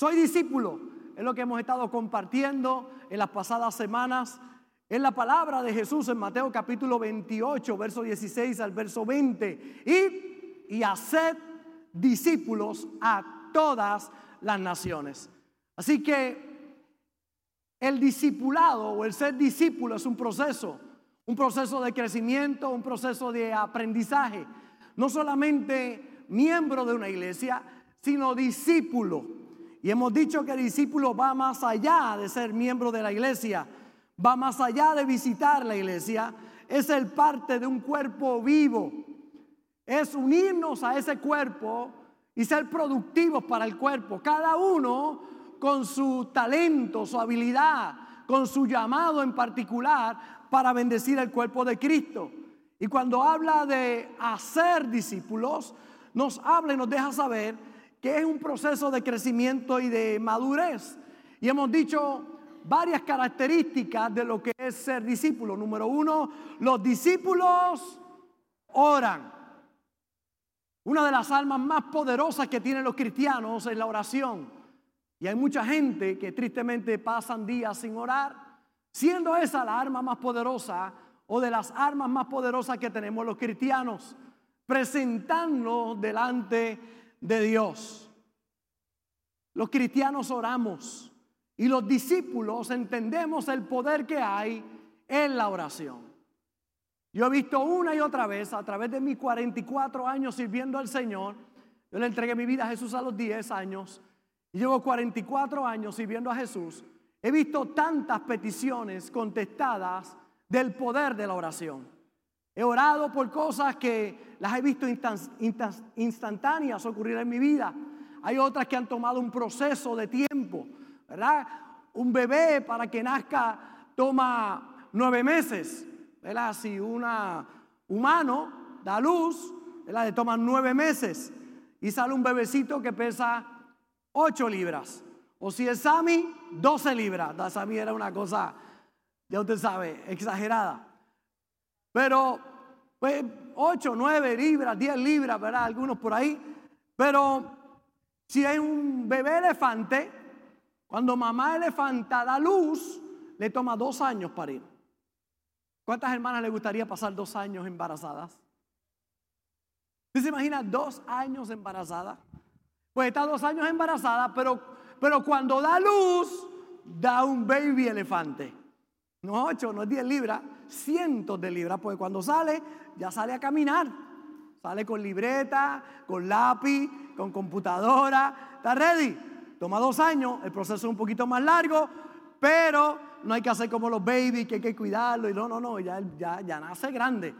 Soy discípulo. Es lo que hemos estado compartiendo en las pasadas semanas. En la palabra de Jesús en Mateo capítulo 28, verso 16 al verso 20. Y, y haced discípulos a todas las naciones. Así que el discipulado o el ser discípulo es un proceso, un proceso de crecimiento, un proceso de aprendizaje. No solamente miembro de una iglesia, sino discípulo. Y hemos dicho que el discípulo va más allá de ser miembro de la iglesia, va más allá de visitar la iglesia, es el parte de un cuerpo vivo, es unirnos a ese cuerpo y ser productivos para el cuerpo, cada uno con su talento, su habilidad, con su llamado en particular para bendecir el cuerpo de Cristo. Y cuando habla de hacer discípulos, nos habla y nos deja saber que es un proceso de crecimiento y de madurez. Y hemos dicho varias características de lo que es ser discípulo. Número uno, los discípulos oran. Una de las almas más poderosas que tienen los cristianos es la oración. Y hay mucha gente que tristemente pasan días sin orar, siendo esa la arma más poderosa o de las armas más poderosas que tenemos los cristianos, presentándonos delante de Dios. Los cristianos oramos y los discípulos entendemos el poder que hay en la oración. Yo he visto una y otra vez a través de mis 44 años sirviendo al Señor, yo le entregué mi vida a Jesús a los 10 años y llevo 44 años sirviendo a Jesús. He visto tantas peticiones contestadas del poder de la oración. He orado por cosas que las he visto instantáneas ocurrir en mi vida. Hay otras que han tomado un proceso de tiempo, ¿verdad? Un bebé para que nazca toma nueve meses, ¿verdad? Si una humano da luz, ¿verdad? Le toma nueve meses y sale un bebecito que pesa ocho libras. O si es Sami, doce libras. La Sami era una cosa, ya usted sabe, exagerada. Pero, pues, 8, 9 libras, 10 libras, ¿verdad? Algunos por ahí. Pero si hay un bebé elefante, cuando mamá elefanta da luz, le toma dos años para ir. ¿Cuántas hermanas le gustaría pasar dos años embarazadas? ¿Usted se imagina dos años embarazada? Pues está dos años embarazada, pero, pero cuando da luz, da un baby elefante. No ocho, no es 10 libras, cientos de libras, porque cuando sale, ya sale a caminar. Sale con libreta, con lápiz, con computadora. ¿Está ready? Toma dos años, el proceso es un poquito más largo, pero no hay que hacer como los babies, que hay que cuidarlo. Y no, no, no, ya, ya, ya nace grande.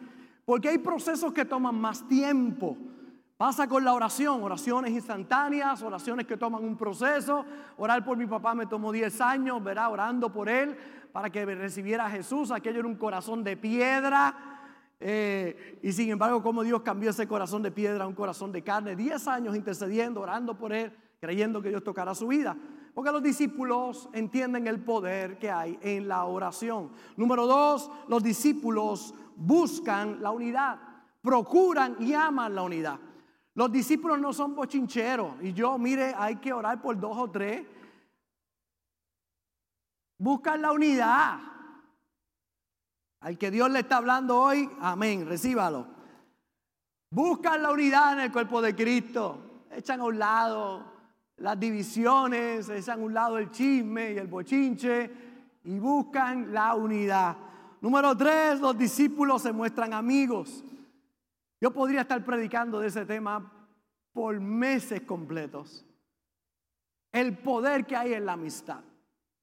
Porque hay procesos que toman más tiempo. Pasa con la oración, oraciones instantáneas, oraciones que toman un proceso. Orar por mi papá me tomó 10 años, verá, orando por él para que recibiera a Jesús. Aquello era un corazón de piedra. Eh, y sin embargo, como Dios cambió ese corazón de piedra a un corazón de carne. Diez años intercediendo, orando por él, creyendo que Dios tocará su vida. Porque los discípulos entienden el poder que hay en la oración. Número dos, los discípulos buscan la unidad, procuran y aman la unidad. Los discípulos no son bochincheros. Y yo, mire, hay que orar por dos o tres Buscan la unidad. Al que Dios le está hablando hoy, amén, recíbalo. Buscan la unidad en el cuerpo de Cristo. Echan a un lado las divisiones, echan a un lado el chisme y el bochinche y buscan la unidad. Número tres, los discípulos se muestran amigos. Yo podría estar predicando de ese tema por meses completos. El poder que hay en la amistad.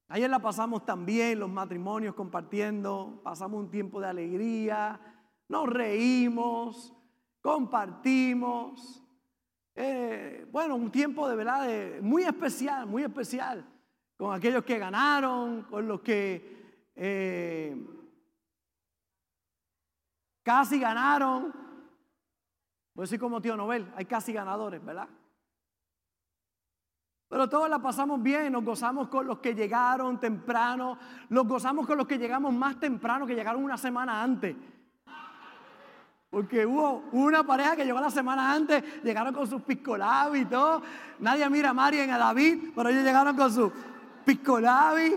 Ayer la pasamos también, los matrimonios compartiendo, pasamos un tiempo de alegría, nos reímos, compartimos. Eh, bueno, un tiempo de verdad muy especial, muy especial, con aquellos que ganaron, con los que eh, casi ganaron. Voy a decir como tío Nobel, hay casi ganadores, ¿verdad? Pero todos la pasamos bien, nos gozamos con los que llegaron temprano, nos gozamos con los que llegamos más temprano, que llegaron una semana antes. Porque hubo una pareja que llegó la semana antes, llegaron con sus piscolabis y todo. Nadie mira a Mari y a David, pero ellos llegaron con sus piscolabis.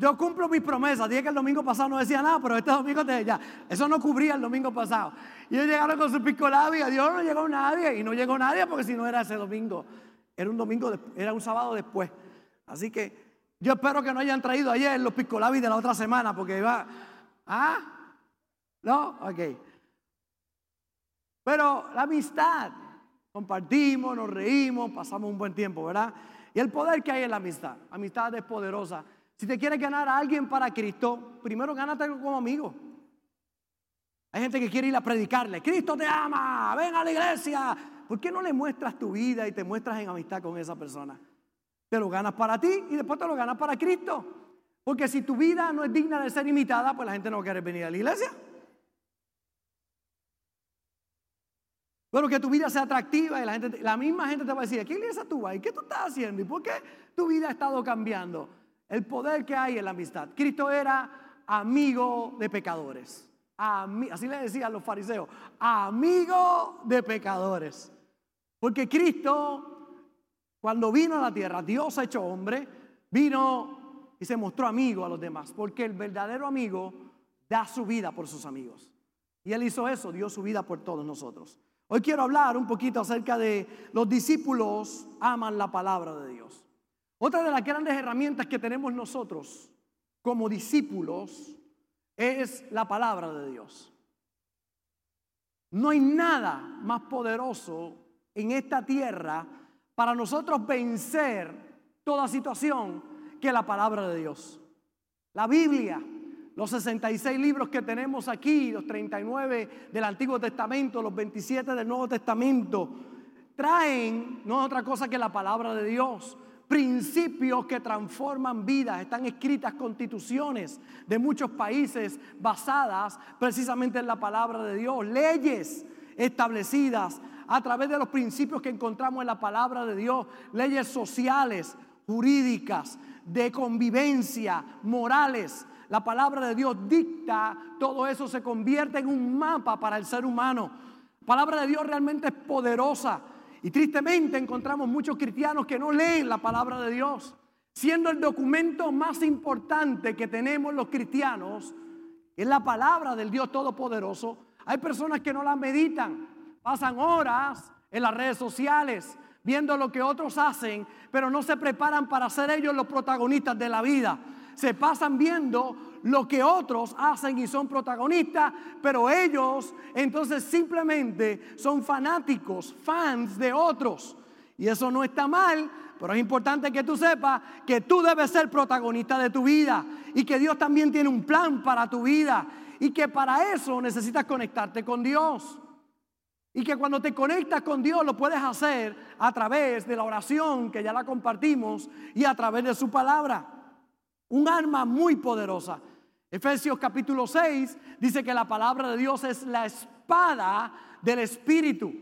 Yo cumplo mis promesas. Dije que el domingo pasado no decía nada, pero este domingo te, ya. Eso no cubría el domingo pasado. Y ellos llegaron con sus piscolabis. A Dios no llegó nadie. Y no llegó nadie porque si no era ese domingo. Era un domingo, era un sábado después. Así que yo espero que no hayan traído ayer los piscolabis de la otra semana porque iba. ¿Ah? ¿No? Ok. Pero la amistad, compartimos, nos reímos, pasamos un buen tiempo, ¿verdad? Y el poder que hay en la amistad. Amistad es poderosa. Si te quieres ganar a alguien para Cristo, primero gánatelo como amigo. Hay gente que quiere ir a predicarle, Cristo te ama, ven a la iglesia. ¿Por qué no le muestras tu vida y te muestras en amistad con esa persona? Te lo ganas para ti y después te lo ganas para Cristo. Porque si tu vida no es digna de ser imitada, pues la gente no quiere venir a la iglesia. Pero que tu vida sea atractiva y la, gente, la misma gente te va a decir, ¿a qué iglesia tú vas? ¿Y qué tú estás haciendo? ¿Y por qué tu vida ha estado cambiando? El poder que hay en la amistad. Cristo era amigo de pecadores. así le decían los fariseos, amigo de pecadores. Porque Cristo, cuando vino a la tierra, Dios hecho hombre, vino y se mostró amigo a los demás. Porque el verdadero amigo da su vida por sus amigos. Y él hizo eso, dio su vida por todos nosotros. Hoy quiero hablar un poquito acerca de los discípulos aman la palabra de Dios. Otra de las grandes herramientas que tenemos nosotros como discípulos es la palabra de Dios. No hay nada más poderoso en esta tierra para nosotros vencer toda situación que la palabra de Dios. La Biblia los 66 libros que tenemos aquí, los 39 del Antiguo Testamento, los 27 del Nuevo Testamento, traen no otra cosa que la palabra de Dios. Principios que transforman vidas. Están escritas constituciones de muchos países basadas precisamente en la palabra de Dios. Leyes establecidas a través de los principios que encontramos en la palabra de Dios. Leyes sociales, jurídicas, de convivencia, morales la palabra de Dios dicta, todo eso se convierte en un mapa para el ser humano. La palabra de Dios realmente es poderosa. Y tristemente encontramos muchos cristianos que no leen la palabra de Dios. Siendo el documento más importante que tenemos los cristianos, es la palabra del Dios Todopoderoso. Hay personas que no la meditan, pasan horas en las redes sociales viendo lo que otros hacen, pero no se preparan para ser ellos los protagonistas de la vida se pasan viendo lo que otros hacen y son protagonistas, pero ellos entonces simplemente son fanáticos, fans de otros. Y eso no está mal, pero es importante que tú sepas que tú debes ser protagonista de tu vida y que Dios también tiene un plan para tu vida y que para eso necesitas conectarte con Dios. Y que cuando te conectas con Dios lo puedes hacer a través de la oración que ya la compartimos y a través de su palabra. Un arma muy poderosa. Efesios capítulo 6 dice que la palabra de Dios es la espada del Espíritu.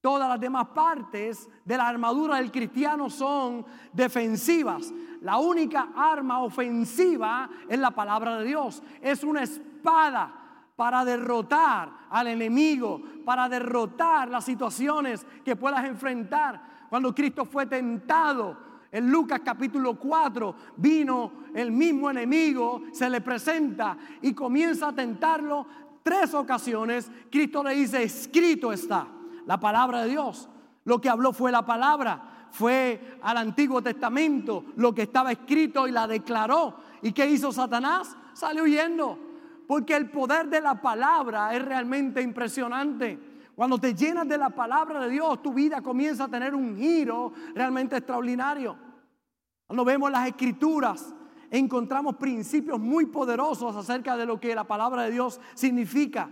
Todas las demás partes de la armadura del cristiano son defensivas. La única arma ofensiva es la palabra de Dios. Es una espada para derrotar al enemigo, para derrotar las situaciones que puedas enfrentar. Cuando Cristo fue tentado, en Lucas capítulo 4 vino el mismo enemigo, se le presenta y comienza a tentarlo tres ocasiones. Cristo le dice, escrito está la palabra de Dios. Lo que habló fue la palabra, fue al Antiguo Testamento, lo que estaba escrito y la declaró. ¿Y qué hizo Satanás? Salió huyendo. Porque el poder de la palabra es realmente impresionante. Cuando te llenas de la palabra de Dios, tu vida comienza a tener un giro realmente extraordinario. Cuando vemos las escrituras, encontramos principios muy poderosos acerca de lo que la palabra de Dios significa.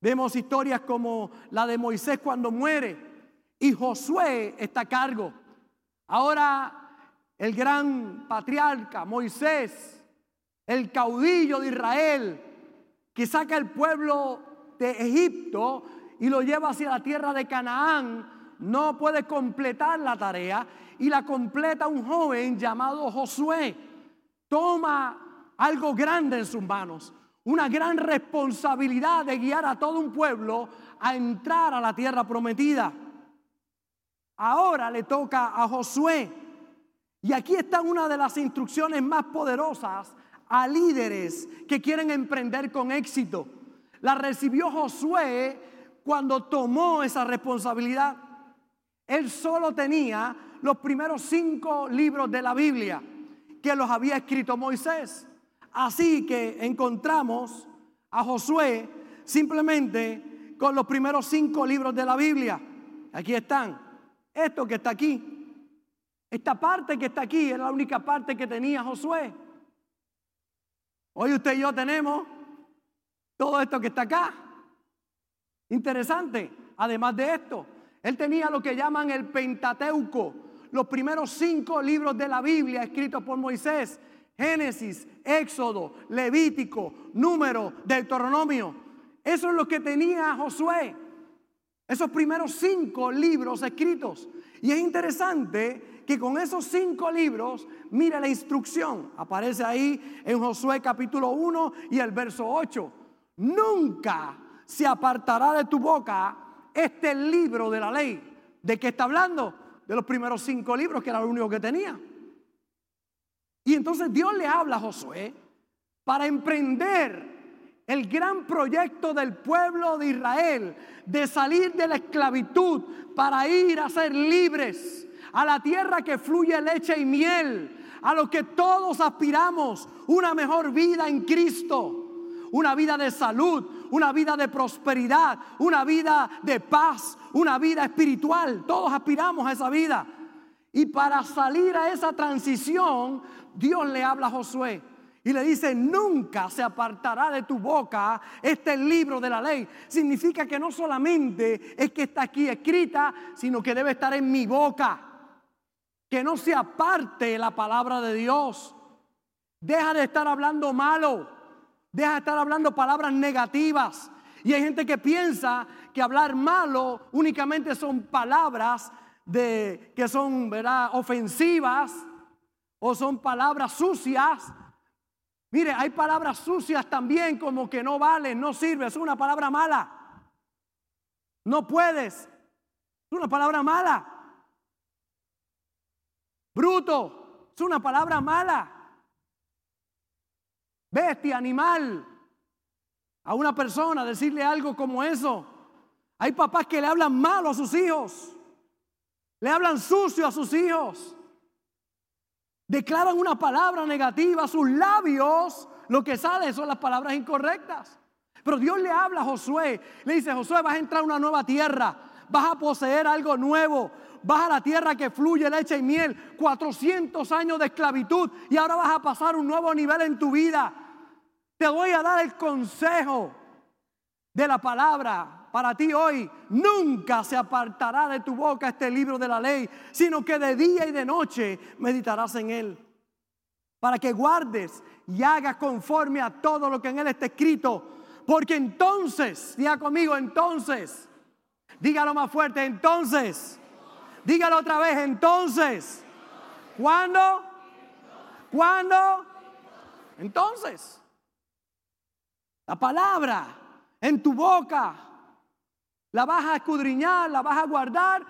Vemos historias como la de Moisés cuando muere y Josué está a cargo. Ahora el gran patriarca Moisés, el caudillo de Israel, que saca el pueblo de Egipto, y lo lleva hacia la tierra de Canaán, no puede completar la tarea y la completa un joven llamado Josué. Toma algo grande en sus manos, una gran responsabilidad de guiar a todo un pueblo a entrar a la tierra prometida. Ahora le toca a Josué. Y aquí está una de las instrucciones más poderosas a líderes que quieren emprender con éxito. La recibió Josué cuando tomó esa responsabilidad. Él solo tenía los primeros cinco libros de la Biblia que los había escrito Moisés. Así que encontramos a Josué simplemente con los primeros cinco libros de la Biblia. Aquí están. Esto que está aquí. Esta parte que está aquí es la única parte que tenía Josué. Hoy usted y yo tenemos todo esto que está acá. Interesante. Además de esto, él tenía lo que llaman el Pentateuco, los primeros cinco libros de la Biblia escritos por Moisés. Génesis, Éxodo, Levítico, Número, Deuteronomio. Eso es lo que tenía Josué. Esos primeros cinco libros escritos. Y es interesante que con esos cinco libros, mira la instrucción. Aparece ahí en Josué capítulo 1 y el verso 8. Nunca se apartará de tu boca este libro de la ley. ¿De qué está hablando? De los primeros cinco libros, que era lo único que tenía. Y entonces Dios le habla a Josué para emprender el gran proyecto del pueblo de Israel de salir de la esclavitud para ir a ser libres a la tierra que fluye leche y miel, a lo que todos aspiramos, una mejor vida en Cristo una vida de salud, una vida de prosperidad, una vida de paz, una vida espiritual. Todos aspiramos a esa vida. Y para salir a esa transición, Dios le habla a Josué y le dice, nunca se apartará de tu boca este libro de la ley. Significa que no solamente es que está aquí escrita, sino que debe estar en mi boca. Que no se aparte la palabra de Dios. Deja de estar hablando malo. Deja de estar hablando palabras negativas. Y hay gente que piensa que hablar malo únicamente son palabras que son ofensivas o son palabras sucias. Mire, hay palabras sucias también como que no valen, no sirve, es una palabra mala. No puedes, es una palabra mala. Bruto, es una palabra mala bestia, animal, a una persona, decirle algo como eso. Hay papás que le hablan malo a sus hijos, le hablan sucio a sus hijos, declaran una palabra negativa, sus labios, lo que sale son las palabras incorrectas. Pero Dios le habla a Josué, le dice, Josué, vas a entrar a una nueva tierra, vas a poseer algo nuevo, vas a la tierra que fluye leche y miel, 400 años de esclavitud y ahora vas a pasar un nuevo nivel en tu vida. Te voy a dar el consejo de la palabra para ti hoy. Nunca se apartará de tu boca este libro de la ley, sino que de día y de noche meditarás en él. Para que guardes y hagas conforme a todo lo que en él está escrito. Porque entonces, diga conmigo, entonces, dígalo más fuerte, entonces, dígalo otra vez, entonces. ¿Cuándo? ¿Cuándo? Entonces. La palabra en tu boca. La vas a escudriñar, la vas a guardar,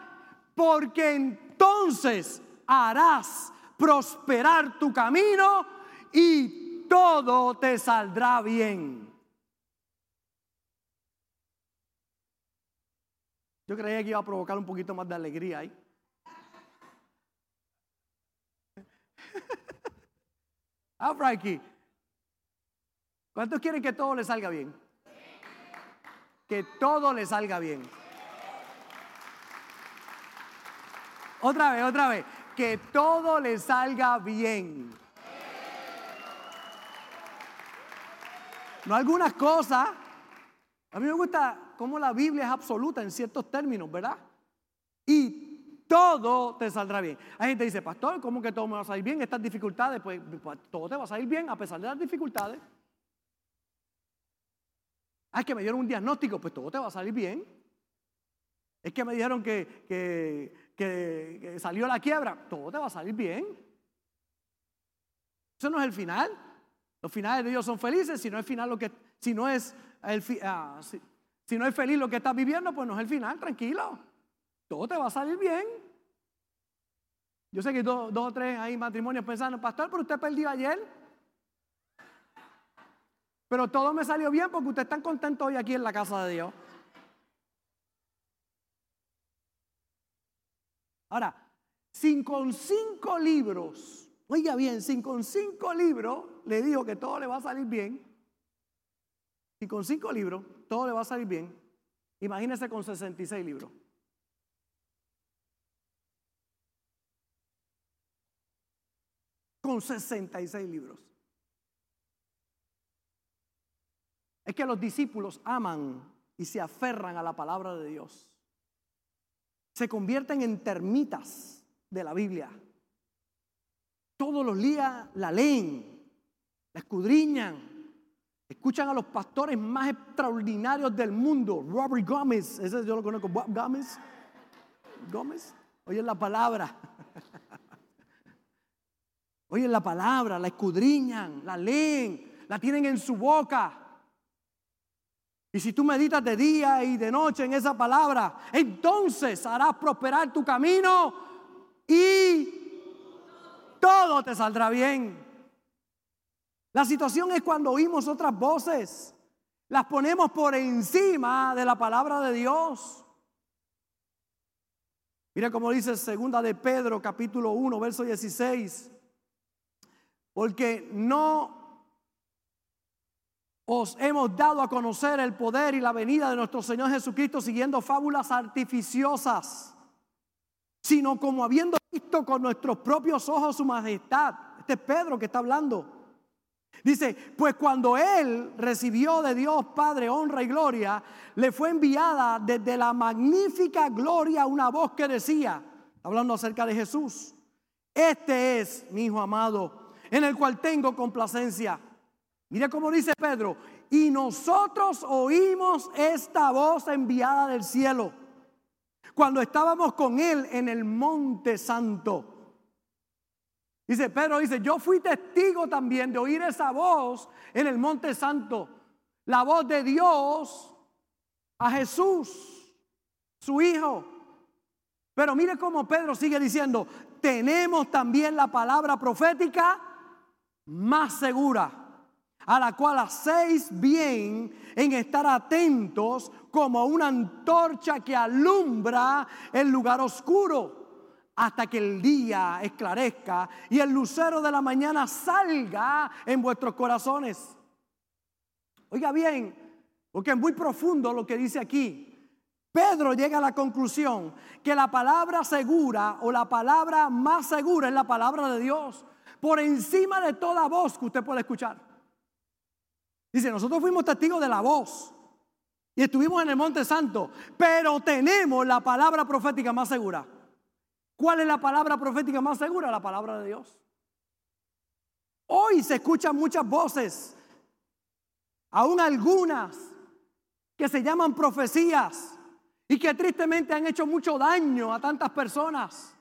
porque entonces harás prosperar tu camino y todo te saldrá bien. Yo creía que iba a provocar un poquito más de alegría ahí. ah, Frankie, ¿Cuántos quieren que todo le salga bien? Que todo le salga bien. Otra vez, otra vez. Que todo le salga bien. No algunas cosas. A mí me gusta cómo la Biblia es absoluta en ciertos términos, ¿verdad? Y todo te saldrá bien. Hay gente que dice, pastor, ¿cómo que todo me va a salir bien? Estas dificultades, pues, pues todo te va a salir bien a pesar de las dificultades. Ah, es que me dieron un diagnóstico, pues todo te va a salir bien. Es que me dijeron que, que, salió la quiebra, todo te va a salir bien. Eso no es el final. Los finales de Dios son felices, si no es final lo que, si no es el, ah, si, no es feliz lo que estás viviendo, pues no es el final, tranquilo. Todo te va a salir bien. Yo sé que dos, dos o tres hay matrimonios pensando, pastor, pero usted perdió ayer. Pero todo me salió bien porque usted está contento hoy aquí en la casa de Dios. Ahora, sin con cinco libros, oiga bien, sin con cinco libros, le digo que todo le va a salir bien. Si con cinco libros todo le va a salir bien, imagínese con 66 libros. Con 66 libros. Es que los discípulos aman y se aferran a la palabra de Dios. Se convierten en termitas de la Biblia. Todos los días la leen, la escudriñan, escuchan a los pastores más extraordinarios del mundo. Robert Gómez, ese yo lo conozco, Bob Gómez. Gómez, oyen la palabra. Oyen la palabra, la escudriñan, la leen, la tienen en su boca. Y si tú meditas de día y de noche en esa palabra, entonces harás prosperar tu camino y todo te saldrá bien. La situación es cuando oímos otras voces, las ponemos por encima de la palabra de Dios. Mira cómo dice segunda de Pedro capítulo 1 verso 16. Porque no os hemos dado a conocer el poder y la venida de nuestro Señor Jesucristo siguiendo fábulas artificiosas, sino como habiendo visto con nuestros propios ojos su majestad. Este es Pedro que está hablando. Dice, pues cuando él recibió de Dios Padre honra y gloria, le fue enviada desde la magnífica gloria una voz que decía, hablando acerca de Jesús, este es mi hijo amado, en el cual tengo complacencia. Mira cómo dice Pedro, y nosotros oímos esta voz enviada del cielo cuando estábamos con él en el monte santo. Dice Pedro, dice, yo fui testigo también de oír esa voz en el monte santo, la voz de Dios a Jesús, su hijo. Pero mire cómo Pedro sigue diciendo, tenemos también la palabra profética más segura a la cual hacéis bien en estar atentos como una antorcha que alumbra el lugar oscuro hasta que el día esclarezca y el lucero de la mañana salga en vuestros corazones. Oiga bien, porque es muy profundo lo que dice aquí. Pedro llega a la conclusión que la palabra segura o la palabra más segura es la palabra de Dios, por encima de toda voz que usted puede escuchar. Dice, nosotros fuimos testigos de la voz y estuvimos en el Monte Santo, pero tenemos la palabra profética más segura. ¿Cuál es la palabra profética más segura? La palabra de Dios. Hoy se escuchan muchas voces, aún algunas que se llaman profecías y que tristemente han hecho mucho daño a tantas personas.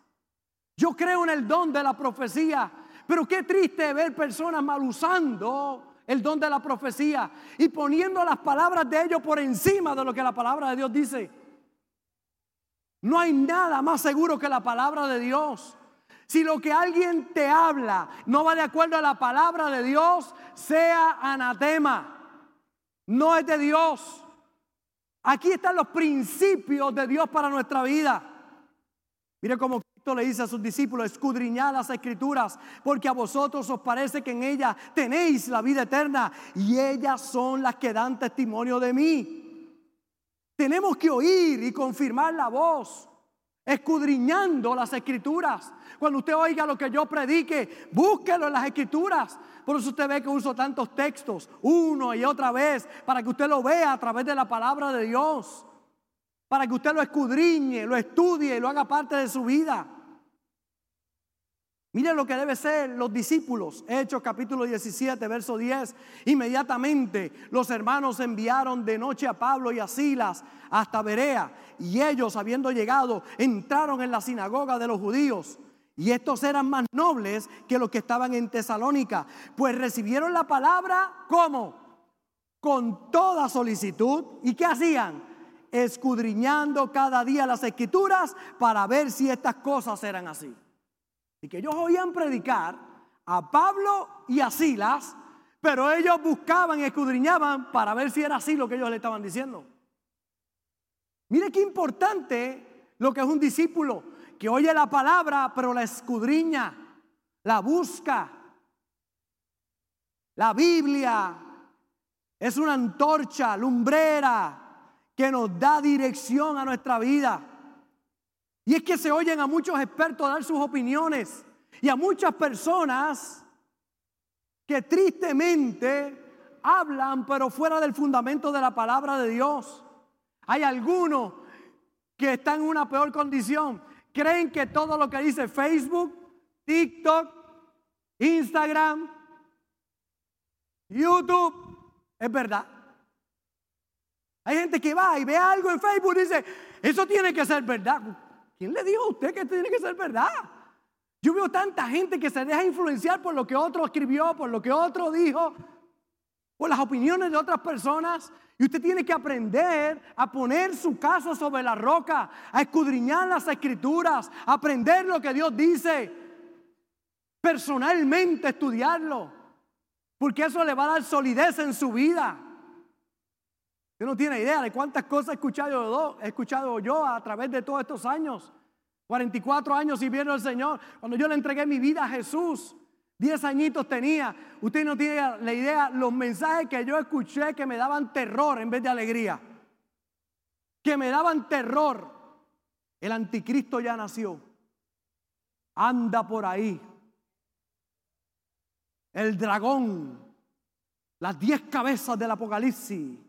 Yo creo en el don de la profecía, pero qué triste ver personas mal usando el don de la profecía y poniendo las palabras de ellos por encima de lo que la palabra de Dios dice. No hay nada más seguro que la palabra de Dios. Si lo que alguien te habla no va de acuerdo a la palabra de Dios, sea anatema. No es de Dios. Aquí están los principios de Dios para nuestra vida. Mire cómo le dice a sus discípulos, escudriñad las escrituras, porque a vosotros os parece que en ellas tenéis la vida eterna y ellas son las que dan testimonio de mí. Tenemos que oír y confirmar la voz, escudriñando las escrituras. Cuando usted oiga lo que yo predique, búsquelo en las escrituras. Por eso usted ve que uso tantos textos, uno y otra vez, para que usted lo vea a través de la palabra de Dios para que usted lo escudriñe, lo estudie lo haga parte de su vida. Miren lo que debe ser los discípulos. Hechos capítulo 17, verso 10. Inmediatamente los hermanos enviaron de noche a Pablo y a Silas hasta Berea. Y ellos, habiendo llegado, entraron en la sinagoga de los judíos. Y estos eran más nobles que los que estaban en Tesalónica, pues recibieron la palabra como con toda solicitud. ¿Y qué hacían? Escudriñando cada día las escrituras para ver si estas cosas eran así. Y que ellos oían predicar a Pablo y a Silas, pero ellos buscaban y escudriñaban para ver si era así lo que ellos le estaban diciendo. Mire qué importante lo que es un discípulo que oye la palabra, pero la escudriña, la busca. La Biblia es una antorcha lumbrera que nos da dirección a nuestra vida. Y es que se oyen a muchos expertos dar sus opiniones y a muchas personas que tristemente hablan pero fuera del fundamento de la palabra de Dios. Hay algunos que están en una peor condición creen que todo lo que dice Facebook, TikTok, Instagram, YouTube es verdad. Hay gente que va y ve algo en Facebook y dice, eso tiene que ser verdad. ¿Quién le dijo a usted que tiene que ser verdad? Yo veo tanta gente que se deja influenciar por lo que otro escribió, por lo que otro dijo, por las opiniones de otras personas. Y usted tiene que aprender a poner su casa sobre la roca, a escudriñar las escrituras, a aprender lo que Dios dice, personalmente estudiarlo, porque eso le va a dar solidez en su vida. Usted no tiene idea de cuántas cosas he escuchado yo, he escuchado yo a través de todos estos años. 44 años sirviendo al Señor. Cuando yo le entregué mi vida a Jesús, Diez añitos tenía. Usted no tiene la idea los mensajes que yo escuché que me daban terror en vez de alegría. Que me daban terror. El anticristo ya nació. Anda por ahí. El dragón. Las diez cabezas del Apocalipsis.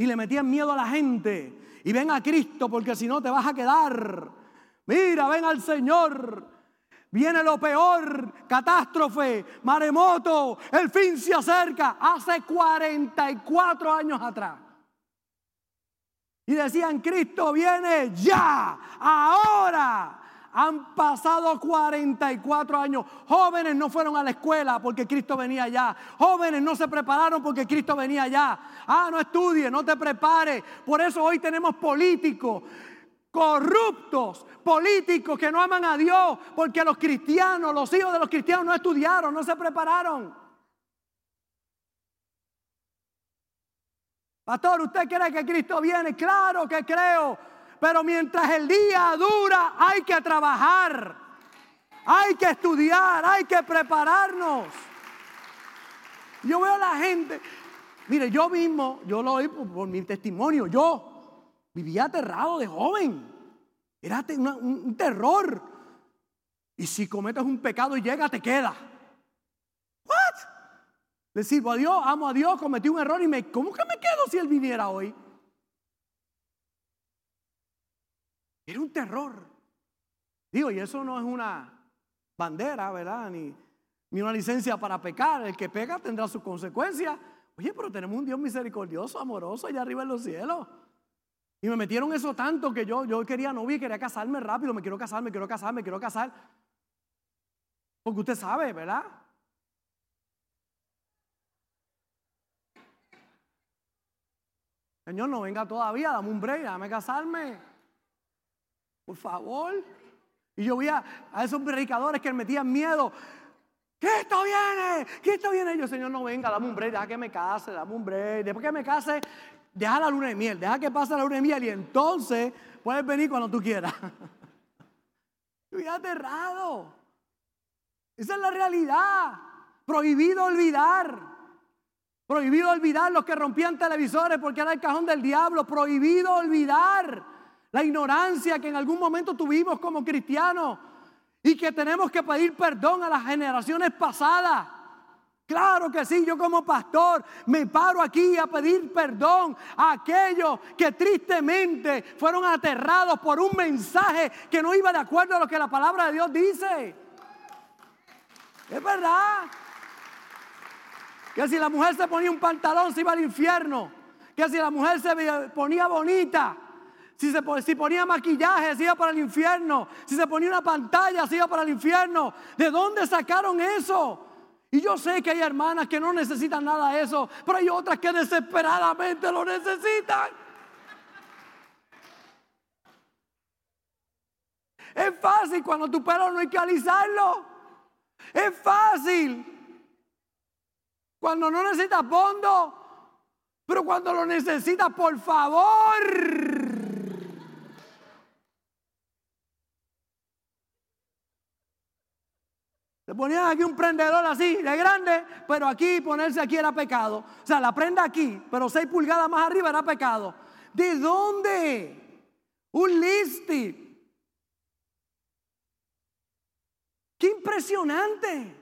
Y le metían miedo a la gente. Y ven a Cristo porque si no te vas a quedar. Mira, ven al Señor. Viene lo peor, catástrofe, maremoto, el fin se acerca. Hace 44 años atrás. Y decían, Cristo viene ya, ahora. Han pasado 44 años. Jóvenes no fueron a la escuela porque Cristo venía ya. Jóvenes no se prepararon porque Cristo venía ya. Ah, no estudie, no te prepare. Por eso hoy tenemos políticos corruptos, políticos que no aman a Dios, porque los cristianos, los hijos de los cristianos no estudiaron, no se prepararon. Pastor, ¿usted cree que Cristo viene? Claro que creo, pero mientras el día dura hay que trabajar, hay que estudiar, hay que prepararnos. Yo veo a la gente, mire, yo mismo, yo lo oí por mi testimonio, yo Vivía aterrado de joven. Era un terror. Y si cometes un pecado y llega, te queda. ¿What? Le sirvo a Dios, amo a Dios, cometí un error y me, ¿cómo que me quedo si Él viniera hoy? Era un terror. Digo, y eso no es una bandera, ¿verdad? Ni, ni una licencia para pecar. El que pega tendrá sus consecuencias. Oye, pero tenemos un Dios misericordioso, amoroso allá arriba en los cielos. Y me metieron eso tanto que yo, yo quería novia y quería casarme rápido. Me quiero casar, me quiero casar, me quiero casar. Porque usted sabe, ¿verdad? Señor, no venga todavía, dame un break, dame casarme. Por favor. Y yo vi a, esos predicadores que me metían miedo. ¿Qué esto viene? ¿Qué esto viene? Yo, Señor, no venga, dame un break, deja que me case, dame un break. Después que me case, deja la luna de miel, deja que pase la luna de miel y entonces puedes venir cuando tú quieras. Estoy aterrado. Esa es la realidad. Prohibido olvidar. Prohibido olvidar los que rompían televisores porque era el cajón del diablo. Prohibido olvidar la ignorancia que en algún momento tuvimos como cristianos y que tenemos que pedir perdón a las generaciones pasadas. Claro que sí, yo como pastor me paro aquí a pedir perdón a aquellos que tristemente fueron aterrados por un mensaje que no iba de acuerdo a lo que la palabra de Dios dice. Es verdad. Que si la mujer se ponía un pantalón se iba al infierno. Que si la mujer se ponía bonita Si se si ponía maquillaje, se iba para el infierno. Si se ponía una pantalla, se iba para el infierno. ¿De dónde sacaron eso? Y yo sé que hay hermanas que no necesitan nada de eso, pero hay otras que desesperadamente lo necesitan. Es fácil cuando tu pelo no hay que alisarlo. Es fácil. Cuando no necesitas fondo. Pero cuando lo necesitas, por favor. Le ponían aquí un prendedor así, de grande, pero aquí ponerse aquí era pecado. O sea, la prenda aquí, pero seis pulgadas más arriba era pecado. ¿De dónde? Un listi. ¡Qué impresionante!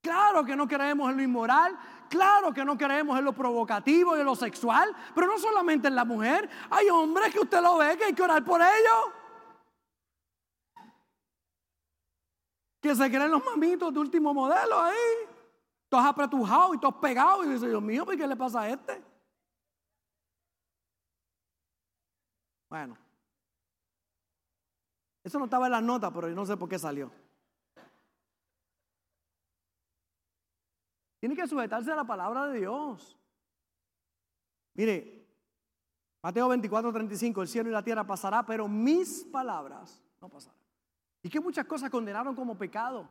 Claro que no creemos en lo inmoral, claro que no creemos en lo provocativo y en lo sexual, pero no solamente en la mujer, hay hombres que usted lo ve que hay que orar por ellos. Que se creen los mamitos de último modelo ahí. Todos apretujados y todos pegados. Y dice, Dios mío, ¿qué le pasa a este? Bueno. Eso no estaba en las notas, pero yo no sé por qué salió. Tiene que sujetarse a la palabra de Dios. Mire, Mateo 24, 35, el cielo y la tierra pasará, pero mis palabras no pasarán. Y que muchas cosas condenaron como pecado.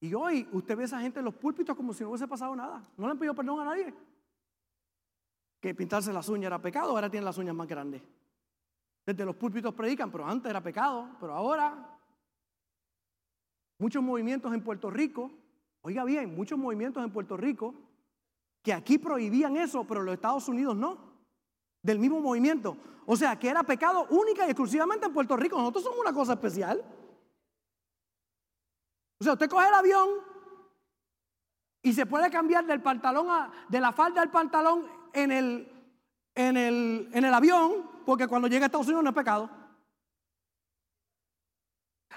Y hoy usted ve a esa gente en los púlpitos como si no hubiese pasado nada. No le han pedido perdón a nadie. Que pintarse las uñas era pecado, ahora tienen las uñas más grandes. Desde los púlpitos predican, pero antes era pecado, pero ahora muchos movimientos en Puerto Rico, oiga bien, muchos movimientos en Puerto Rico que aquí prohibían eso, pero los Estados Unidos no, del mismo movimiento. O sea, que era pecado única y exclusivamente en Puerto Rico. Nosotros somos una cosa especial. O sea, usted coge el avión y se puede cambiar del pantalón a, de la falda del pantalón en el, en el, en el avión, porque cuando llega a Estados Unidos no es pecado.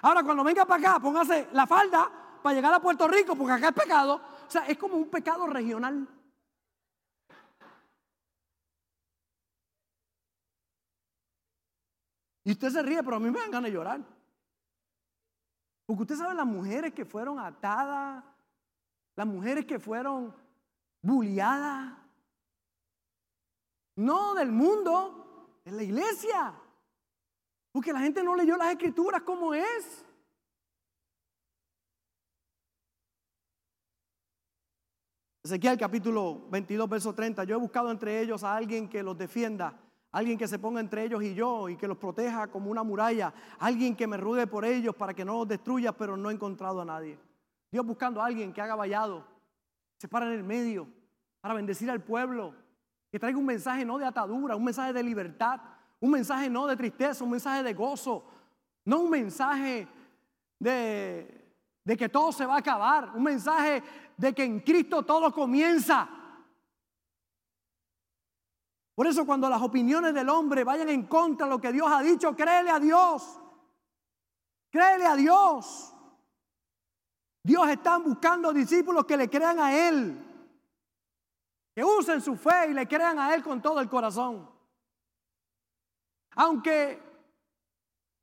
Ahora, cuando venga para acá, póngase la falda para llegar a Puerto Rico, porque acá es pecado. O sea, es como un pecado regional. Y usted se ríe, pero a mí me dan ganas de llorar. Porque usted sabe las mujeres que fueron atadas, las mujeres que fueron bulliadas. No del mundo, de la iglesia. Porque la gente no leyó las escrituras como es. Ezequiel capítulo 22, verso 30. Yo he buscado entre ellos a alguien que los defienda Alguien que se ponga entre ellos y yo y que los proteja como una muralla. Alguien que me rude por ellos para que no los destruya, pero no he encontrado a nadie. Dios buscando a alguien que haga vallado, se para en el medio para bendecir al pueblo, que traiga un mensaje no de atadura, un mensaje de libertad, un mensaje no de tristeza, un mensaje de gozo, no un mensaje de, de que todo se va a acabar, un mensaje de que en Cristo todo comienza. Por eso cuando las opiniones del hombre vayan en contra de lo que Dios ha dicho, créele a Dios. Créele a Dios. Dios está buscando discípulos que le crean a Él. Que usen su fe y le crean a Él con todo el corazón. Aunque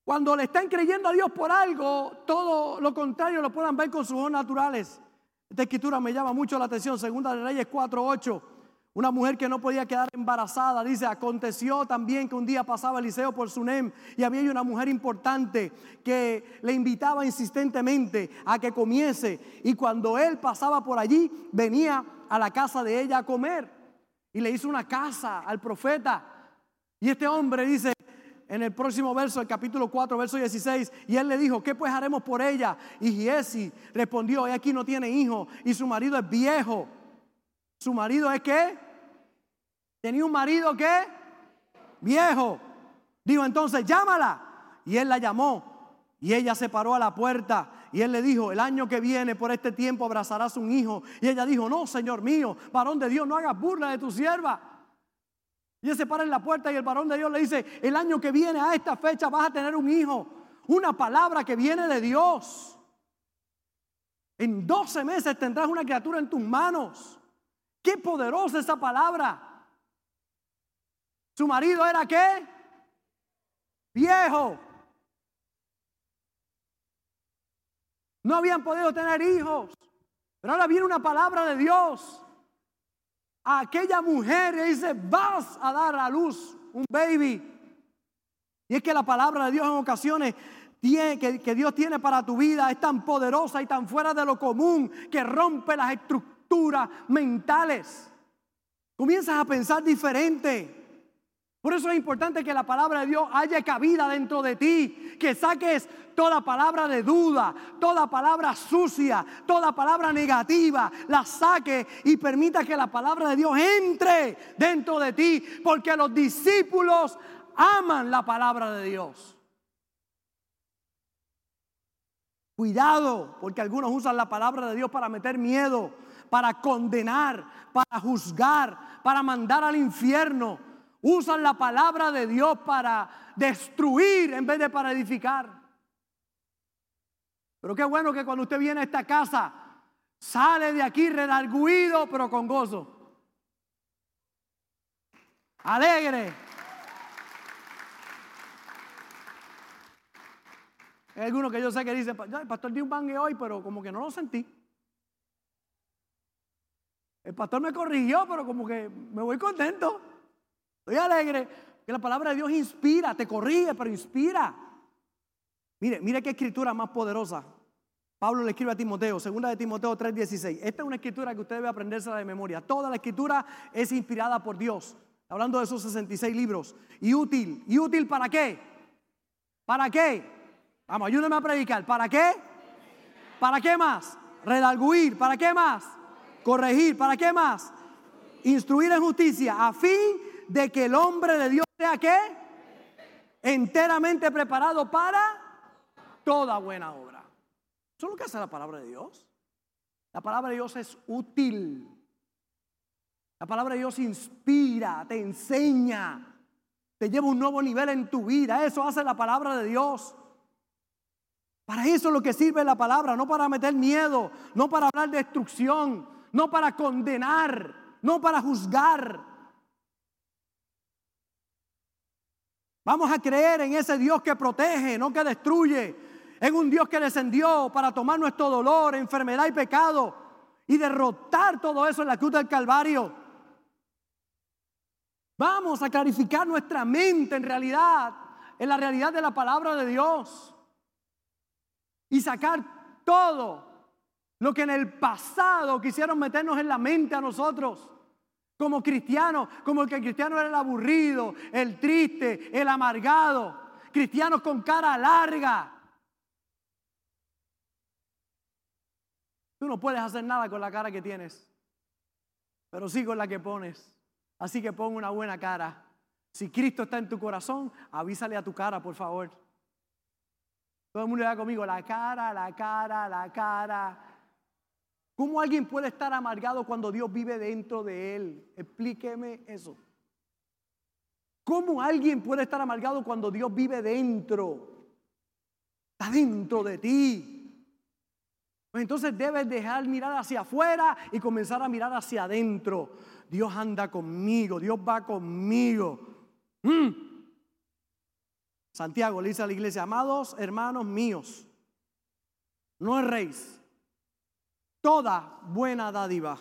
cuando le están creyendo a Dios por algo, todo lo contrario lo puedan ver con sus ojos naturales. Esta escritura me llama mucho la atención, segunda de Reyes 4:8. Una mujer que no podía quedar embarazada, dice, aconteció también que un día pasaba Eliseo por Sunem y había una mujer importante que le invitaba insistentemente a que comiese y cuando él pasaba por allí venía a la casa de ella a comer y le hizo una casa al profeta y este hombre dice en el próximo verso, el capítulo 4, verso 16, y él le dijo, ¿qué pues haremos por ella? Y Giesi respondió, ella aquí no tiene hijo y su marido es viejo. ¿Su marido es qué? Tenía un marido que viejo. Dijo entonces, llámala. Y él la llamó. Y ella se paró a la puerta. Y él le dijo, el año que viene por este tiempo abrazarás un hijo. Y ella dijo, no, Señor mío, varón de Dios, no hagas burla de tu sierva. Y él se para en la puerta y el varón de Dios le dice, el año que viene a esta fecha vas a tener un hijo. Una palabra que viene de Dios. En 12 meses tendrás una criatura en tus manos. Qué poderosa esa palabra. Su marido era qué? viejo. No habían podido tener hijos. Pero ahora viene una palabra de Dios. A aquella mujer le dice, vas a dar a luz un baby. Y es que la palabra de Dios en ocasiones que, que Dios tiene para tu vida es tan poderosa y tan fuera de lo común que rompe las estructuras mentales. Comienzas a pensar diferente. Por eso es importante que la palabra de Dios haya cabida dentro de ti, que saques toda palabra de duda, toda palabra sucia, toda palabra negativa, la saque y permita que la palabra de Dios entre dentro de ti, porque los discípulos aman la palabra de Dios. Cuidado, porque algunos usan la palabra de Dios para meter miedo, para condenar, para juzgar, para mandar al infierno. Usan la palabra de Dios para destruir en vez de para edificar. Pero qué bueno que cuando usted viene a esta casa, sale de aquí redarguido, pero con gozo. Alegre. Hay algunos que yo sé que dicen, el pastor dio un bangue hoy, pero como que no lo sentí. El pastor me corrigió, pero como que me voy contento. Estoy alegre. Que la palabra de Dios inspira, te corrige, pero inspira. Mire, mire qué escritura más poderosa. Pablo le escribe a Timoteo, segunda de Timoteo 3:16. Esta es una escritura que usted debe aprenderse de memoria. Toda la escritura es inspirada por Dios. Hablando de esos 66 libros. Y útil. ¿Y útil para qué? ¿Para qué? Vamos, ayúdame a predicar. ¿Para qué? ¿Para qué más? Redarguir. ¿Para qué más? Corregir. ¿Para qué más? Instruir en justicia. A fin de que el hombre de Dios sea qué? Enteramente preparado para toda buena obra. Eso es lo que hace la palabra de Dios. La palabra de Dios es útil. La palabra de Dios inspira, te enseña, te lleva a un nuevo nivel en tu vida. Eso hace la palabra de Dios. Para eso es lo que sirve la palabra, no para meter miedo, no para hablar de destrucción, no para condenar, no para juzgar. Vamos a creer en ese Dios que protege, no que destruye. En un Dios que descendió para tomar nuestro dolor, enfermedad y pecado y derrotar todo eso en la cruz del Calvario. Vamos a clarificar nuestra mente en realidad, en la realidad de la palabra de Dios y sacar todo lo que en el pasado quisieron meternos en la mente a nosotros. Como cristianos, como el que el cristiano era el aburrido, el triste, el amargado. Cristianos con cara larga. Tú no puedes hacer nada con la cara que tienes, pero sí con la que pones. Así que pon una buena cara. Si Cristo está en tu corazón, avísale a tu cara, por favor. Todo el mundo da conmigo, la cara, la cara, la cara. ¿Cómo alguien puede estar amargado cuando Dios vive dentro de él? Explíqueme eso. ¿Cómo alguien puede estar amargado cuando Dios vive dentro? Está dentro de ti. Pues entonces debes dejar mirar hacia afuera y comenzar a mirar hacia adentro. Dios anda conmigo, Dios va conmigo. Mm. Santiago le dice a la iglesia, amados hermanos míos, no erréis, toda buena dádiva,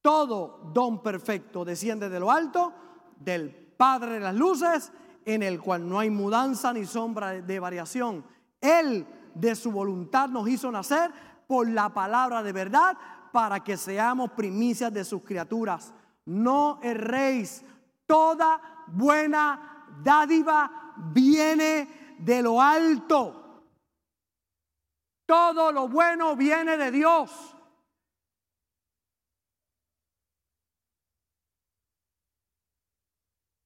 todo don perfecto desciende de lo alto, del Padre de las luces, en el cual no hay mudanza ni sombra de variación. Él de su voluntad nos hizo nacer por la palabra de verdad para que seamos primicias de sus criaturas. No erréis, toda buena dádiva viene de lo alto. Todo lo bueno viene de Dios.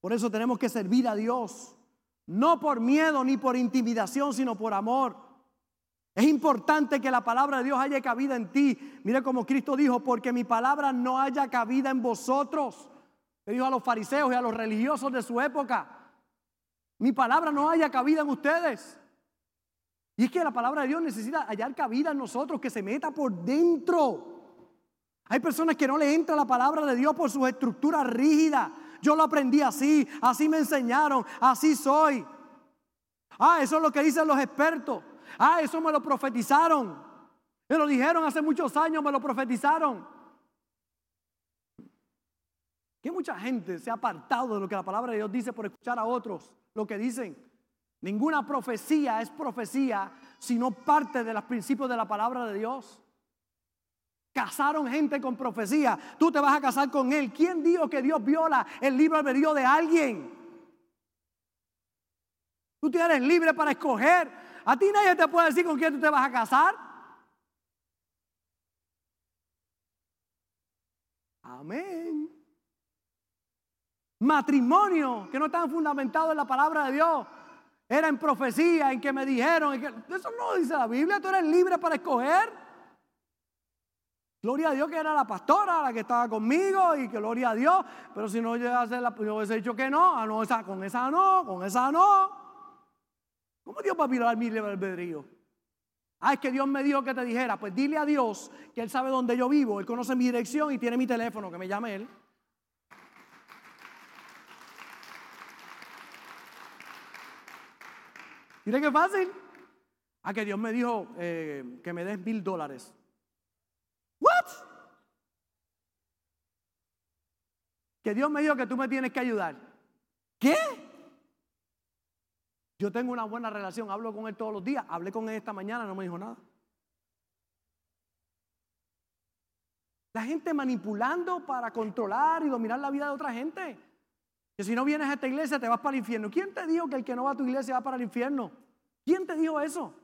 Por eso tenemos que servir a Dios, no por miedo ni por intimidación, sino por amor. Es importante que la palabra de Dios haya cabida en ti. Mire como Cristo dijo, porque mi palabra no haya cabida en vosotros. Le dijo a los fariseos y a los religiosos de su época. Mi palabra no haya cabida en ustedes. Y es que la palabra de Dios necesita hallar cabida en nosotros, que se meta por dentro. Hay personas que no le entra la palabra de Dios por su estructura rígida. Yo lo aprendí así, así me enseñaron, así soy. Ah, eso es lo que dicen los expertos. Ah, eso me lo profetizaron. Me lo dijeron hace muchos años, me lo profetizaron. Que mucha gente se ha apartado de lo que la palabra de Dios dice por escuchar a otros lo que dicen. Ninguna profecía es profecía si no parte de los principios de la palabra de Dios. Casaron gente con profecía. Tú te vas a casar con él. ¿Quién dijo que Dios viola el libre albedrío de alguien? Tú tienes libre para escoger. A ti nadie te puede decir con quién tú te vas a casar. Amén. Matrimonio que no están fundamentados en la palabra de Dios. Era en profecía, en que me dijeron. eso no dice la Biblia. Tú eres libre para escoger. Gloria a Dios que era la pastora la que estaba conmigo y que gloria a Dios. Pero si no llega a ser la, yo hubiese dicho que no, ah, no con esa no, con esa no. ¿Cómo Dios va a mirar mi libre albedrío? Ah, es que Dios me dijo que te dijera, pues dile a Dios que Él sabe dónde yo vivo, Él conoce mi dirección y tiene mi teléfono, que me llame Él. Mire qué fácil. Ah, que Dios me dijo eh, que me des mil dólares. Que Dios me dijo que tú me tienes que ayudar. ¿Qué? Yo tengo una buena relación, hablo con él todos los días. Hablé con él esta mañana, no me dijo nada. La gente manipulando para controlar y dominar la vida de otra gente. Que si no vienes a esta iglesia te vas para el infierno. ¿Quién te dijo que el que no va a tu iglesia va para el infierno? ¿Quién te dijo eso?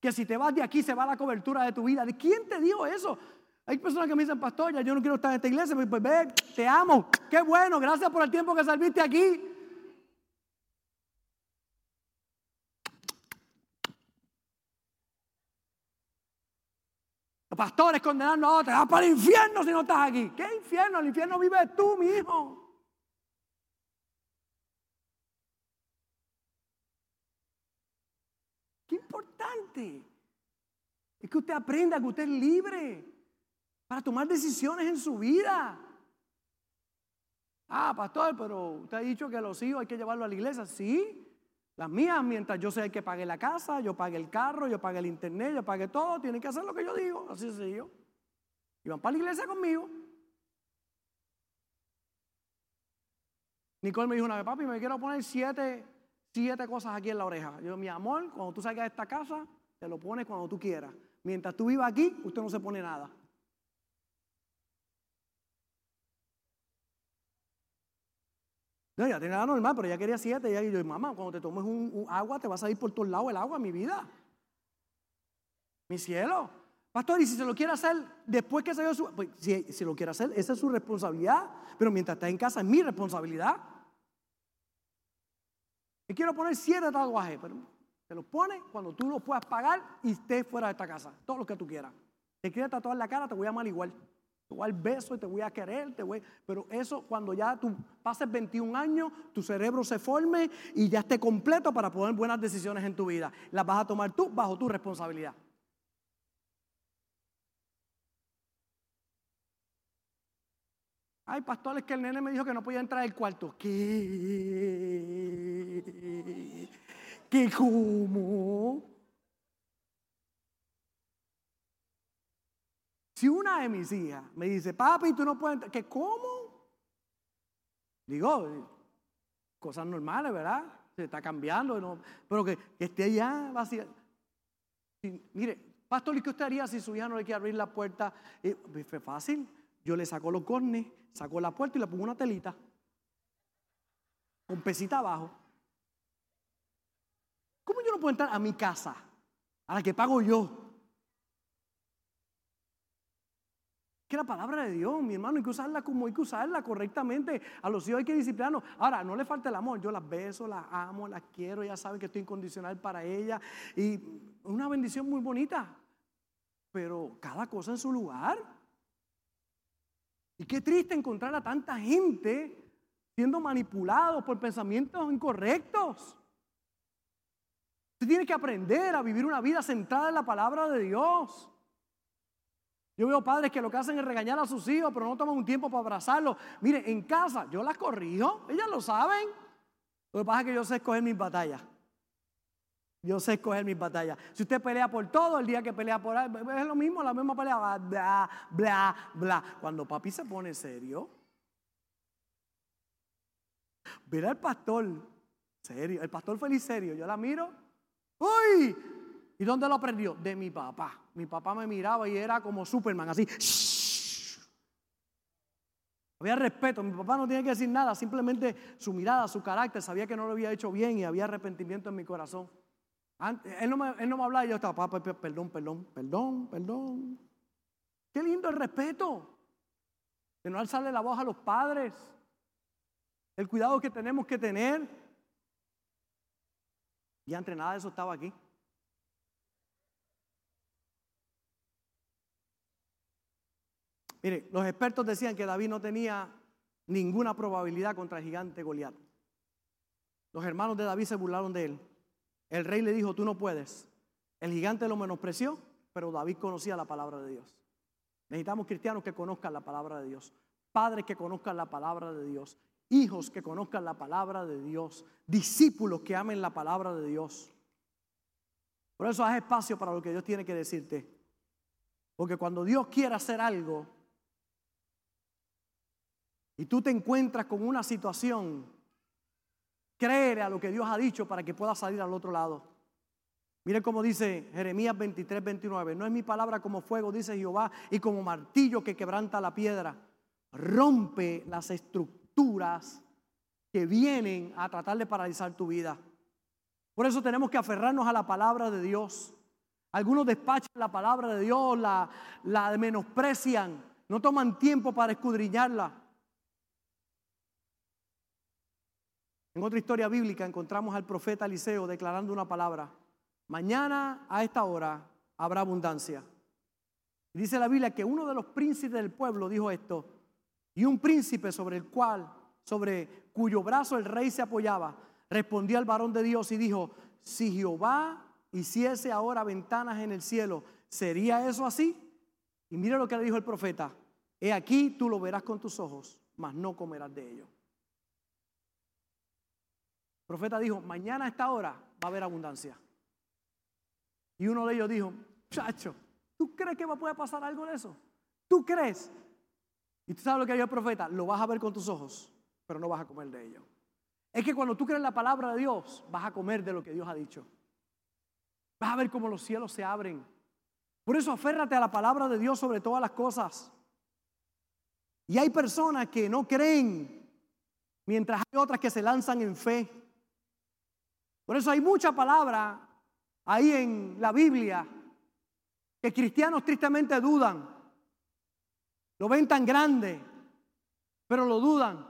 Que si te vas de aquí se va la cobertura de tu vida. quién te dijo eso? Hay personas que me dicen, pastor, ya yo no quiero estar en esta iglesia. Pues, pues ve, te amo. Qué bueno, gracias por el tiempo que salviste aquí. Los pastores condenando a otros, vas para el infierno si no estás aquí. ¿Qué infierno? El infierno vives tú, mi hijo. Es que usted aprenda que usted es libre para tomar decisiones en su vida. Ah, pastor, pero usted ha dicho que los hijos hay que llevarlos a la iglesia. Sí, las mías, mientras yo sé que pague la casa, yo pague el carro, yo pague el internet, yo pague todo, tienen que hacer lo que yo digo, así yo. Y van para la iglesia conmigo. Nicole me dijo una vez, papi, me quiero poner siete, siete cosas aquí en la oreja. Yo, mi amor, cuando tú salgas de esta casa, te lo pones cuando tú quieras. Mientras tú vivas aquí, usted no se pone nada. No, ya tenía la normal, pero ya quería siete. Y yo, mamá, cuando te tomes un, agua, te vas a ir por todos lados el agua, mi vida. Mi cielo. Pastor, y si se lo quiere hacer después que dio su. Pues si, si lo quiere hacer, esa es su responsabilidad. Pero mientras está en casa, es mi responsabilidad. Y quiero poner siete tatuajes, pero te los pone cuando tú los puedas pagar y estés fuera de esta casa. Todo lo que tú quieras. Te quieres tatuar la cara, te voy a amar igual. Te voy a beso y te voy a querer, te voy, pero eso cuando ya tú pases 21 años, tu cerebro se forme y ya esté completo para poner buenas decisiones en tu vida. Las vas a tomar tú bajo tu responsabilidad. Hay pastores que el nene me dijo que no podía entrar al cuarto. ¿Qué? ¿Qué cómo? Si una de mis hijas me dice, papi, tú no puedes, ¿qué cómo? Digo, cosas normales, ¿verdad? Se está cambiando, pero que, esté allá vacía. mire, pastor, ¿y qué usted haría si su hija no le quiere abrir la puerta? Y, pues, fue fácil. Yo le saco los cornes, saco la puerta y le pongo una telita. Con pesita abajo. ¿Cómo yo no puedo entrar a mi casa? A la que pago yo. Que la palabra de Dios, mi hermano, hay que usarla como hay que usarla correctamente. A los hijos hay que disciplinarnos. Ahora, no le falta el amor. Yo las beso, las amo, las quiero. Ya saben que estoy incondicional para ella. Y una bendición muy bonita. Pero cada cosa en su lugar. Y qué triste encontrar a tanta gente siendo manipulados por pensamientos incorrectos. Usted tiene que aprender a vivir una vida centrada en la palabra de Dios. Yo veo padres que lo que hacen es regañar a sus hijos, pero no toman un tiempo para abrazarlos. Mire, en casa yo las corrijo, ellas lo saben. Lo que pasa es que yo sé escoger mis batallas. Yo sé escoger mis batallas. Si usted pelea por todo, el día que pelea por algo, es lo mismo, la misma pelea, bla, bla, bla. Cuando papi se pone serio, mira al pastor, serio, el pastor feliz serio, yo la miro, ¡uy! ¿Y dónde lo aprendió? De mi papá. Mi papá me miraba y era como Superman, así. Había respeto, mi papá no tenía que decir nada, simplemente su mirada, su carácter, sabía que no lo había hecho bien y había arrepentimiento en mi corazón. él, no me, él no me hablaba y yo estaba, papá, perdón, perdón, perdón, perdón. Qué lindo el respeto. De no alzarle la voz a los padres. El cuidado que tenemos que tener. Y entre nada de eso estaba aquí. Mire, los expertos decían que David no tenía ninguna probabilidad contra el gigante Goliat. Los hermanos de David se burlaron de él. El rey le dijo, tú no puedes. El gigante lo menospreció, pero David conocía la palabra de Dios. Necesitamos cristianos que conozcan la palabra de Dios, padres que conozcan la palabra de Dios, hijos que conozcan la palabra de Dios, discípulos que amen la palabra de Dios. Por eso haz espacio para lo que Dios tiene que decirte. Porque cuando Dios quiere hacer algo, y tú te encuentras con una situación, créele a lo que Dios ha dicho para que puedas salir al otro lado. Miren cómo dice Jeremías 23, 29. No es mi palabra como fuego, dice Jehová, y como martillo que quebranta la piedra. Rompe las estructuras que vienen a tratar de paralizar tu vida. Por eso tenemos que aferrarnos a la palabra de Dios. Algunos despachan la palabra de Dios, la, la menosprecian, no toman tiempo para escudriñarla. En otra historia bíblica encontramos al profeta Eliseo declarando una palabra. Mañana a esta hora habrá abundancia. dice la Biblia que uno de los príncipes del pueblo dijo esto. Y un príncipe sobre el cual, sobre cuyo brazo el rey se apoyaba, respondió al varón de Dios y dijo, si Jehová hiciese ahora ventanas en el cielo, ¿sería eso así? Y mire lo que le dijo el profeta, he aquí tú lo verás con tus ojos, mas no comerás de ello profeta dijo, mañana a esta hora va a haber abundancia. Y uno de ellos dijo, chacho, ¿tú crees que va a poder pasar algo de eso? ¿Tú crees? Y tú sabes lo que dijo el profeta, lo vas a ver con tus ojos, pero no vas a comer de ello. Es que cuando tú crees la palabra de Dios, vas a comer de lo que Dios ha dicho. Vas a ver cómo los cielos se abren. Por eso aférrate a la palabra de Dios sobre todas las cosas. Y hay personas que no creen, mientras hay otras que se lanzan en fe. Por eso hay mucha palabra ahí en la Biblia que cristianos tristemente dudan. Lo ven tan grande, pero lo dudan.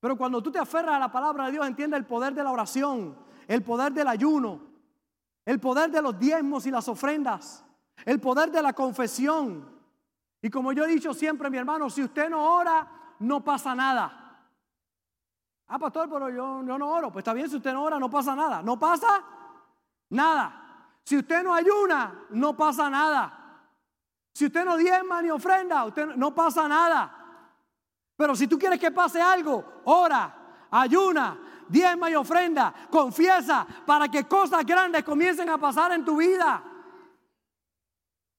Pero cuando tú te aferras a la palabra de Dios, entiende el poder de la oración, el poder del ayuno, el poder de los diezmos y las ofrendas, el poder de la confesión. Y como yo he dicho siempre, mi hermano, si usted no ora, no pasa nada. Ah, pastor, pero yo, no oro. Pues está bien, si usted no ora, no pasa nada. No pasa nada. Si usted no ayuna, no pasa nada. Si usted no diezma ni ofrenda, usted no pasa nada. Pero si tú quieres que pase algo, ora, ayuna, diezma y ofrenda, confiesa para que cosas grandes comiencen a pasar en tu vida.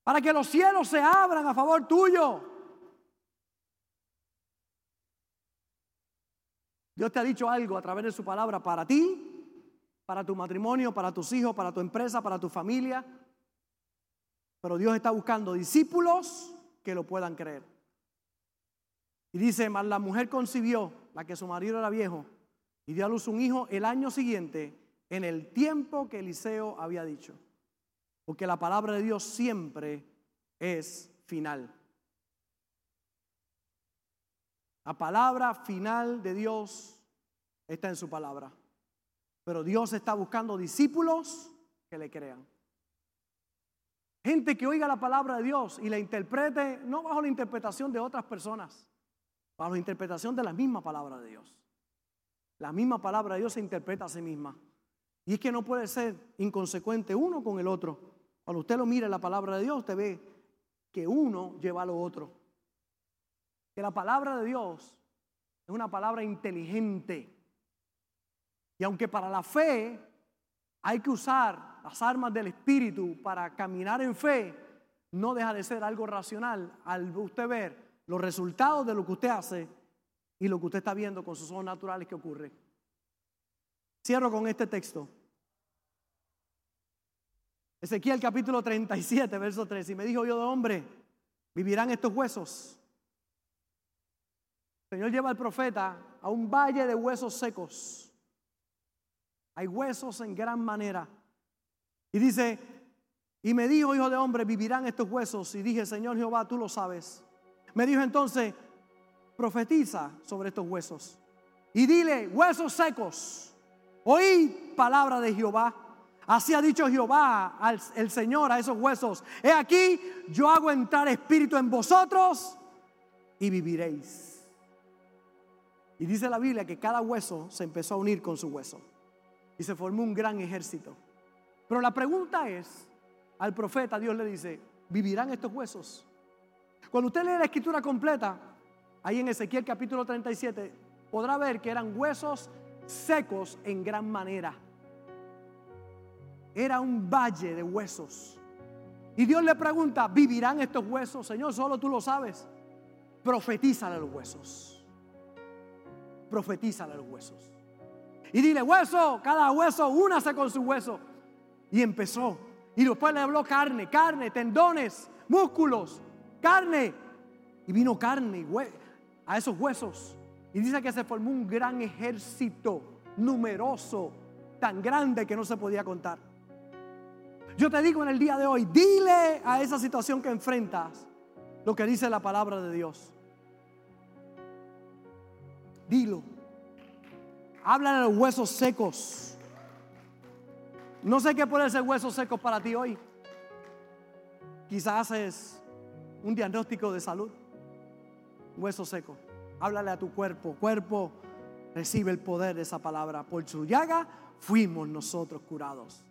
Para que los cielos se abran a favor tuyo. Dios te ha dicho algo a través de su palabra para ti, para tu matrimonio, para tus hijos, para tu empresa, para tu familia. Pero Dios está buscando discípulos que lo puedan creer. Y dice, más la mujer concibió, la que su marido era viejo, y dio a luz un hijo el año siguiente, en el tiempo que Eliseo había dicho. Porque la palabra de Dios siempre es final. La palabra final de Dios está en su palabra. Pero Dios está buscando discípulos que le crean. Gente que oiga la palabra de Dios y la interprete no bajo la interpretación de otras personas, bajo la interpretación de la misma palabra de Dios. La misma palabra de Dios se interpreta a sí misma. Y es que no puede ser inconsecuente uno con el otro. Cuando usted lo mira en la palabra de Dios, usted ve que uno lleva a lo otro que la palabra de Dios es una palabra inteligente. Y aunque para la fe hay que usar las armas del Espíritu para caminar en fe, no deja de ser algo racional al usted ver los resultados de lo que usted hace y lo que usted está viendo con sus ojos naturales que ocurre. Cierro con este texto. Ezequiel capítulo 37, verso 3. Y me dijo yo de hombre, vivirán estos huesos. El Señor lleva al profeta a un valle de huesos secos. Hay huesos en gran manera. Y dice, y me dijo, hijo de hombre, vivirán estos huesos. Y dije, Señor Jehová, tú lo sabes. Me dijo entonces, profetiza sobre estos huesos. Y dile, huesos secos, oí palabra de Jehová. Así ha dicho Jehová al el Señor a esos huesos. He aquí, yo hago entrar espíritu en vosotros y viviréis. Y dice la Biblia que cada hueso se empezó a unir con su hueso. Y se formó un gran ejército. Pero la pregunta es, al profeta Dios le dice, ¿vivirán estos huesos? Cuando usted lee la escritura completa, ahí en Ezequiel capítulo 37, podrá ver que eran huesos secos en gran manera era un valle de huesos. Y Dios le pregunta, ¿vivirán estos huesos? Señor, solo tú lo sabes. Profetízale los huesos. Profetízale los huesos. Y dile, hueso, cada hueso, únase con su hueso. Y empezó. Y después le habló carne, carne, tendones, músculos, carne. Y vino carne a esos huesos. Y dice que se formó un gran ejército numeroso, tan grande que no se podía contar. Yo te digo en el día de hoy, dile a esa situación que enfrentas lo que dice la palabra de Dios. Dilo. Háblale a los huesos secos. No sé qué puede ser huesos secos para ti hoy. Quizás es un diagnóstico de salud. Hueso seco. Háblale a tu cuerpo. Cuerpo, recibe el poder de esa palabra. Por su llaga fuimos nosotros curados.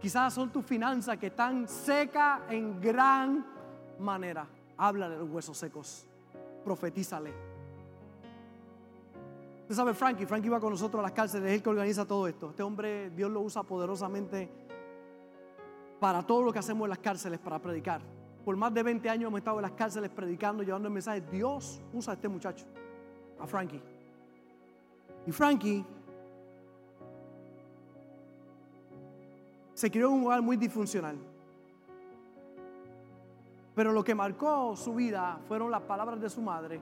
Quizás son tus finanzas que están secas en gran manera. Háblale a los huesos secos. Profetízale. Usted sabe, Frankie, Frankie va con nosotros a las cárceles, es el que organiza todo esto. Este hombre, Dios lo usa poderosamente para todo lo que hacemos en las cárceles, para predicar. Por más de 20 años hemos estado en las cárceles predicando, llevando el mensaje. Dios usa a este muchacho, a Frankie. Y Frankie se crió en un hogar muy disfuncional. Pero lo que marcó su vida fueron las palabras de su madre,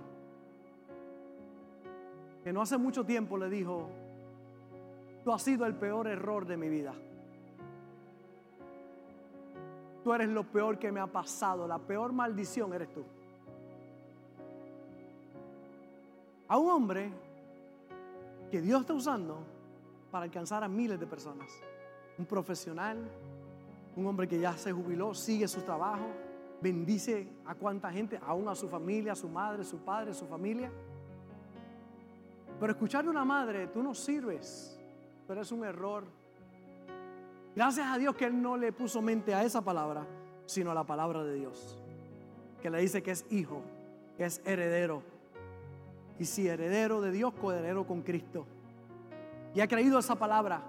que no hace mucho tiempo le dijo, tú has sido el peor error de mi vida. Tú eres lo peor que me ha pasado, la peor maldición eres tú. A un hombre que Dios está usando para alcanzar a miles de personas un profesional, un hombre que ya se jubiló, sigue su trabajo, bendice a cuánta gente, aún a su familia, a su madre, su padre, su familia. Pero escuchar a una madre, tú no sirves, pero es un error. Gracias a Dios que Él no le puso mente a esa palabra, sino a la palabra de Dios, que le dice que es hijo, que es heredero. Y si heredero de Dios, coheredero con Cristo. Y ha creído esa palabra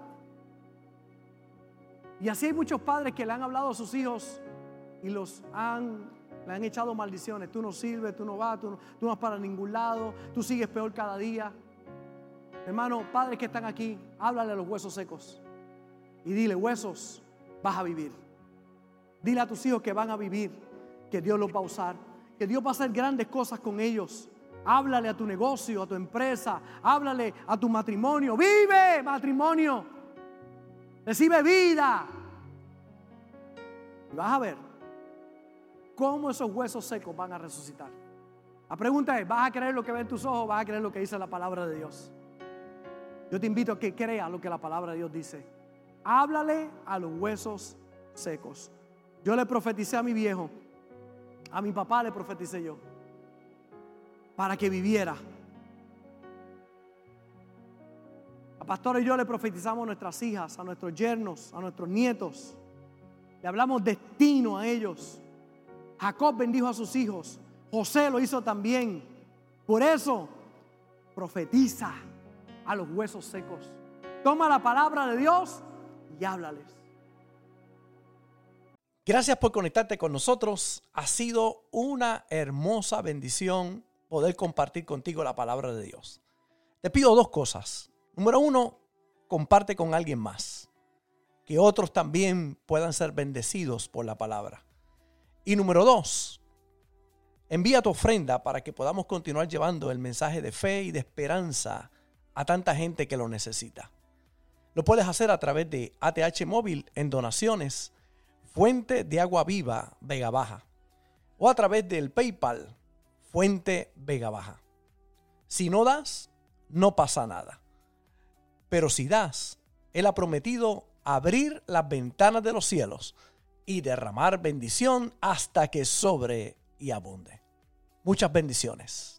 y así hay muchos padres que le han hablado a sus hijos y los han, le han echado maldiciones. Tú no sirves, tú no vas, tú no, tú no vas para ningún lado, tú sigues peor cada día. Hermano, padres que están aquí, háblale a los huesos secos y dile, huesos, vas a vivir. Dile a tus hijos que van a vivir, que Dios los va a usar, que Dios va a hacer grandes cosas con ellos. Háblale a tu negocio, a tu empresa, háblale a tu matrimonio. Vive matrimonio. Recibe vida. Y vas a ver cómo esos huesos secos van a resucitar. La pregunta es, ¿vas a creer lo que ven tus ojos vas a creer lo que dice la palabra de Dios? Yo te invito a que creas lo que la palabra de Dios dice. Háblale a los huesos secos. Yo le profeticé a mi viejo, a mi papá le profeticé yo, para que viviera. pastor y yo le profetizamos a nuestras hijas, a nuestros yernos, a nuestros nietos. Le hablamos destino a ellos. Jacob bendijo a sus hijos. José lo hizo también. Por eso, profetiza a los huesos secos. Toma la palabra de Dios y háblales. Gracias por conectarte con nosotros. Ha sido una hermosa bendición poder compartir contigo la palabra de Dios. Te pido dos cosas. Número uno, comparte con alguien más. Que otros también puedan ser bendecidos por la palabra. Y número dos, envía tu ofrenda para que podamos continuar llevando el mensaje de fe y de esperanza a tanta gente que lo necesita. Lo puedes hacer a través de ATH Móvil en donaciones Fuente de Agua Viva Vega Baja o a través del PayPal Fuente Vega Baja. Si no das, no pasa nada. Pero si das, Él ha prometido abrir las ventanas de los cielos y derramar bendición hasta que sobre y abunde. Muchas bendiciones.